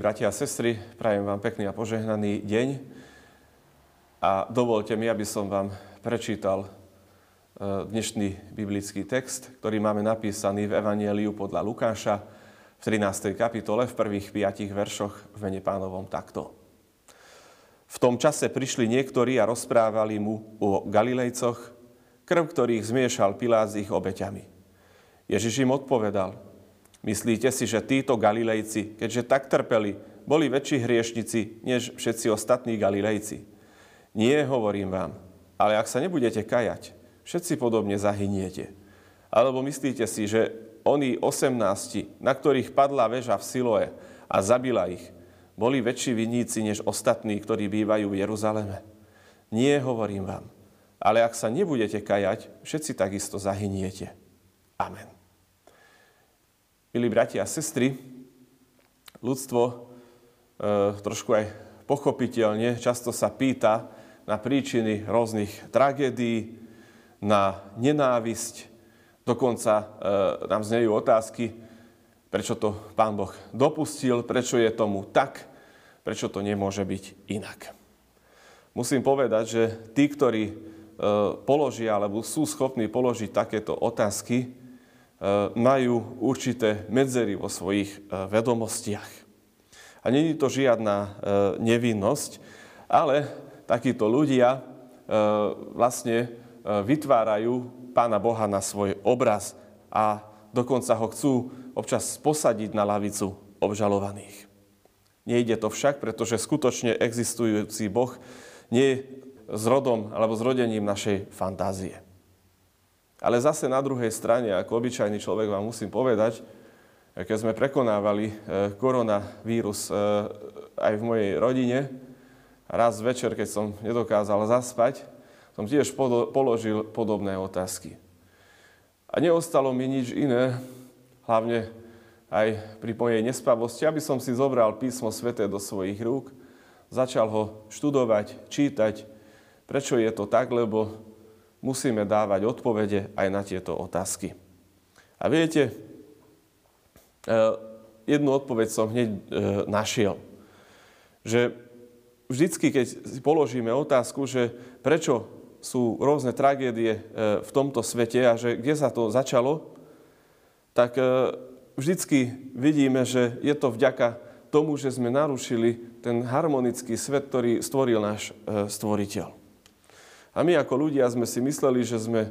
Bratia a sestry, prajem vám pekný a požehnaný deň a dovolte mi, aby som vám prečítal e, dnešný biblický text, ktorý máme napísaný v Evanieliu podľa Lukáša v 13. kapitole v prvých piatich veršoch v mene pánovom takto. V tom čase prišli niektorí a rozprávali mu o Galilejcoch, krv ktorých zmiešal Pilát s ich obeťami. Ježiš im odpovedal – Myslíte si, že títo Galilejci, keďže tak trpeli, boli väčší hriešnici než všetci ostatní Galilejci? Nie, hovorím vám, ale ak sa nebudete kajať, všetci podobne zahyniete. Alebo myslíte si, že oni 18, na ktorých padla väža v Siloe a zabila ich, boli väčší viníci než ostatní, ktorí bývajú v Jeruzaleme? Nie, hovorím vám, ale ak sa nebudete kajať, všetci takisto zahyniete. Amen. Milí bratia a sestry, ľudstvo e, trošku aj pochopiteľne často sa pýta na príčiny rôznych tragédií, na nenávisť. Dokonca e, nám znejú otázky, prečo to Pán Boh dopustil, prečo je tomu tak, prečo to nemôže byť inak. Musím povedať, že tí, ktorí e, položia alebo sú schopní položiť takéto otázky, majú určité medzery vo svojich e, vedomostiach. A není to žiadna e, nevinnosť, ale takíto ľudia vlastne vytvárajú Pána Boha na svoj obraz a dokonca ho chcú občas posadiť na lavicu obžalovaných. Nejde to však, pretože skutočne existujúci Boh nie je zrodom alebo zrodením našej fantázie. Ale zase na druhej strane, ako obyčajný človek vám musím povedať, keď sme prekonávali e, koronavírus e, aj v mojej rodine, raz večer, keď som nedokázal zaspať, som tiež položil podobné otázky. A neostalo mi nič iné, hlavne aj pri mojej nespavosti, aby som si zobral písmo sveté do svojich rúk, začal ho študovať, čítať, prečo je to tak, lebo musíme dávať odpovede aj na tieto otázky. A viete, e, jednu odpoveď som hneď e, našiel. Že vždycky, keď si položíme otázku, že prečo sú rôzne tragédie e, v tomto svete a že kde sa to začalo, tak vždycky vidíme, že je to vďaka tomu, že sme narušili ten harmonický svet, ktorý stvoril náš stvoriteľ. A my ako ľudia sme si mysleli, že sme e,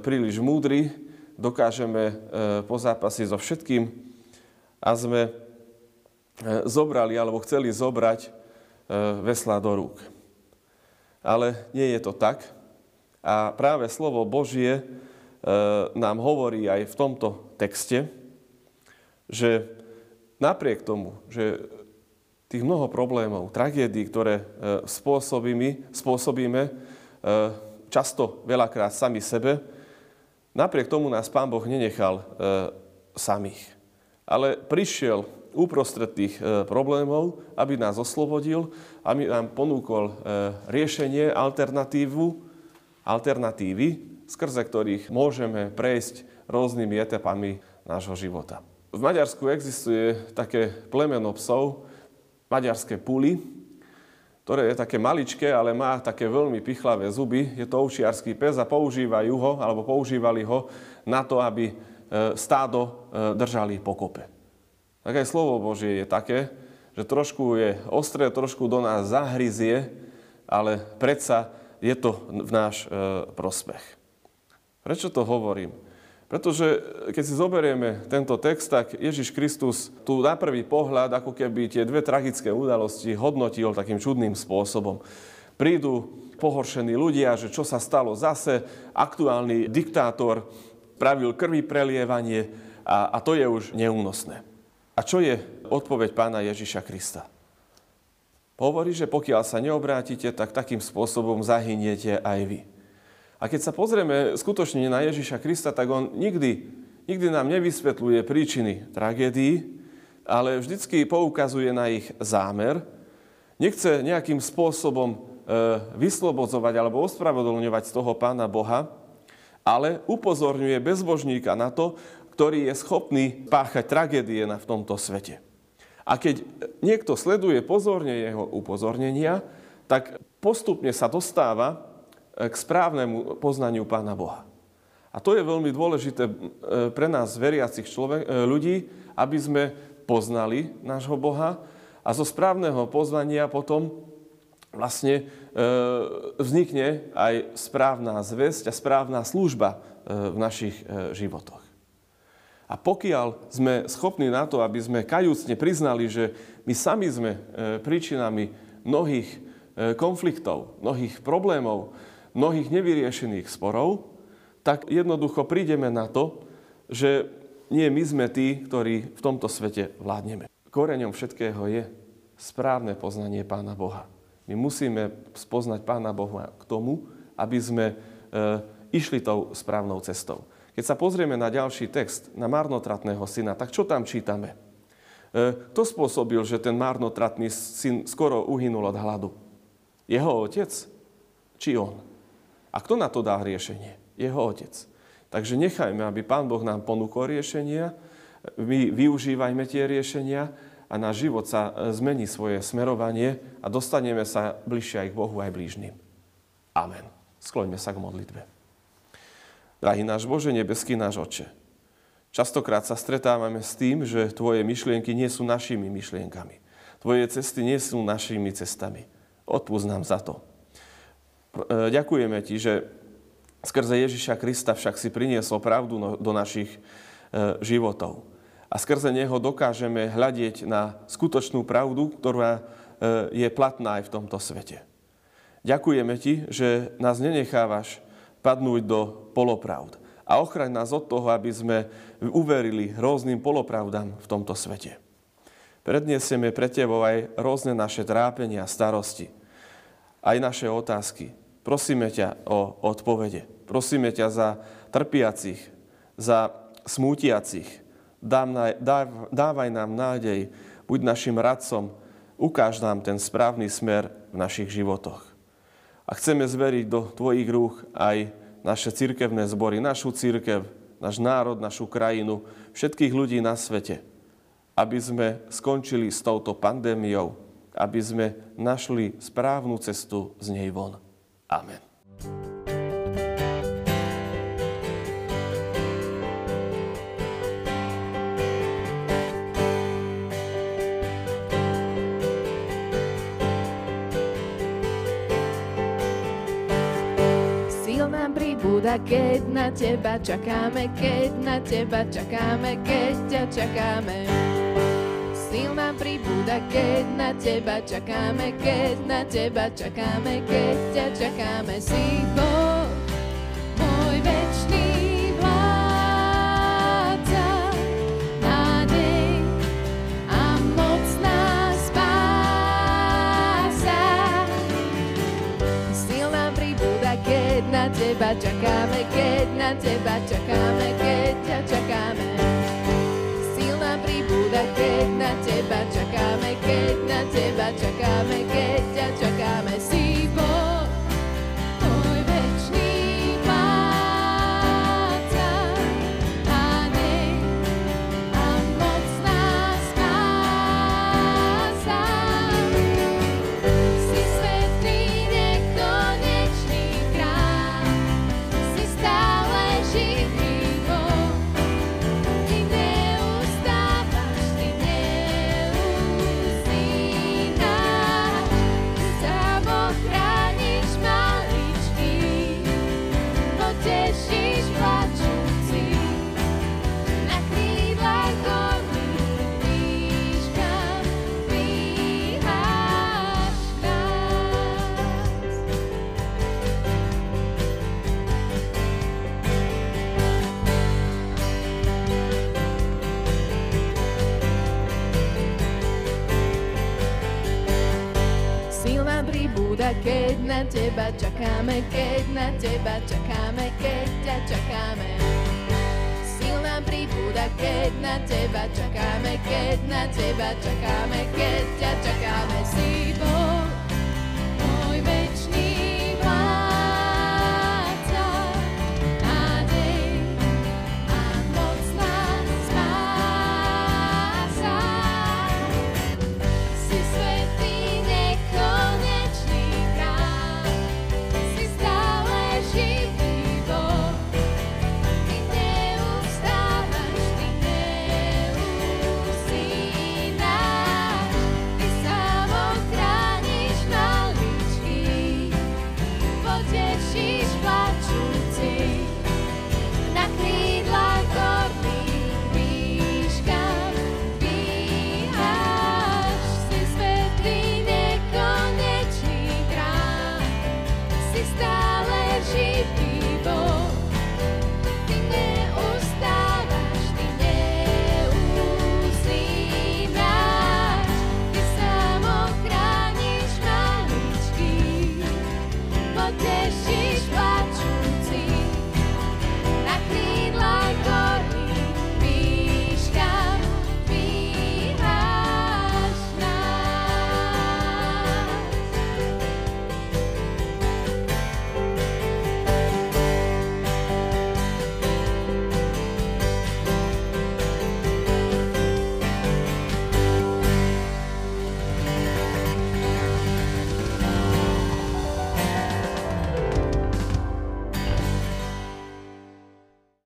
príliš múdri, dokážeme e, pozápasiť so všetkým a sme e, zobrali alebo chceli zobrať vesla do rúk. Ale nie je to tak. A práve slovo Božie nám hovorí aj v tomto texte, že napriek tomu, že tých mnoho problémov, tragédií, ktoré spôsobíme, spôsobíme často veľakrát sami sebe. Napriek tomu nás Pán Boh nenechal eh, samých. Ale prišiel uprostred tých eh, problémov, aby nás oslobodil, aby nám ponúkol riešenie, alternatívu, alternatívy, skrze ktorých môžeme prejsť rôznymi etapami nášho života. V Maďarsku existuje také plemeno psov, maďarské puly, ktoré je také maličké, ale má také veľmi pichlavé zuby. Je to ovčiarský pes a používajú ho, alebo používali ho na to, aby e, stádo e, držali pokope. Tak aj slovo Božie je také, že trošku je ostré, trošku do nás zahryzie, ale predsa je to v náš e, prospech. Prečo to hovorím? Pretože keď si zoberieme tento text, tak Ježiš Kristus tu na prvý pohľad, ako keby tie dve tragické udalosti hodnotil takým čudným spôsobom. Prídu pohoršení ľudia, že čo sa stalo zase, aktuálny diktátor pravil krvi prelievanie a, a to je už neúnosné. A čo je odpoveď pána Ježiša Krista? Hovorí, že pokiaľ sa neobrátite, tak takým spôsobom zahyniete aj vy. A keď sa pozrieme skutočne na Ježiša Krista, tak on nikdy, nikdy nám nevysvetľuje príčiny tragédií, ale vždycky poukazuje na ich zámer. Nechce nejakým spôsobom e, vyslobodzovať alebo ospravedlňovať z toho Pána Boha, ale upozorňuje bezbožníka na to, ktorý je schopný páchať tragédie na v tomto svete. A keď niekto sleduje pozorne jeho upozornenia, tak postupne sa dostáva k správnemu poznaniu Pána Boha. A to je veľmi dôležité e, pre nás, veriacich človek, e, ľudí, aby sme poznali nášho Boha a zo správneho pozvania potom vlastne vznikne aj správna zväzť a správna služba v našich životoch. A pokiaľ sme schopní na to, aby sme kajúcne priznali, že my sami sme e, príčinami mnohých e, konfliktov, mnohých problémov, mnohých nevyriešených sporov, tak jednoducho prídeme na to, že nie my sme tí, ktorí v tomto svete vládneme. Koreňom všetkého je správne poznanie Pána Boha. My musíme spoznať Pána Boha k tomu, aby sme e, išli tou správnou cestou. Keď sa pozrieme na ďalší text, na marnotratného syna, tak čo tam čítame? E, kto spôsobil, že ten marnotratný syn skoro uhynul od hladu? Jeho otec? Či on? A kto na to dá riešenie? Jeho otec. Takže nechajme, aby Pán Boh nám ponúkol riešenia, my využívajme tie riešenia a náš život sa e, zmení svoje smerovanie a dostaneme sa bližšie aj k Bohu, aj blížnym. Amen. Skloňme sa k modlitbe. Drahý náš Bože, nebeský náš Oče, častokrát sa stretávame s tým, že Tvoje myšlienky nie sú našimi myšlienkami. Tvoje cesty nie sú našimi cestami. Odpúsť nám za to. E, ďakujeme Ti, že skrze Ježiša Krista však si priniesol pravdu no, do našich e, životov. A skrze Neho dokážeme hľadieť na skutočnú pravdu, ktorá e, je platná aj v tomto svete. Ďakujeme Ti, že nás nenechávaš padnúť do polopravd. A ochraň nás od toho, aby sme uverili rôznym polopravdám v tomto svete. Predniesieme pre Tebou aj rôzne naše trápenia starosti. Aj naše otázky. Prosíme ťa o odpovede. Prosíme ťa za trpiacich, za smútiacich. Dávaj nám nádej, buď našim radcom, ukáž nám ten správny smer v našich životoch. A chceme zveriť do Tvojich rúch aj naše cirkevné zbory, našu církev, náš národ, našu krajinu, všetkých ľudí na svete, aby sme skončili s touto pandémiou, aby sme našli správnu cestu z nej von. Amen. pribúda, keď na teba čakáme, keď na teba čakáme, keď ťa čakáme. Sil nám pribúda, keď na teba čakáme, keď na teba čakáme, keď ťa čakáme. Si Boh, môj večný teba čakáme, keď na teba čakáme, čakáme, keď na teba čakáme, keď na teba čakáme, keď na teba čakáme, keď ťa čakáme. Sil nám pribúda, keď na teba čakáme, keď na teba čakáme, keď ťa čakáme. Si Boh.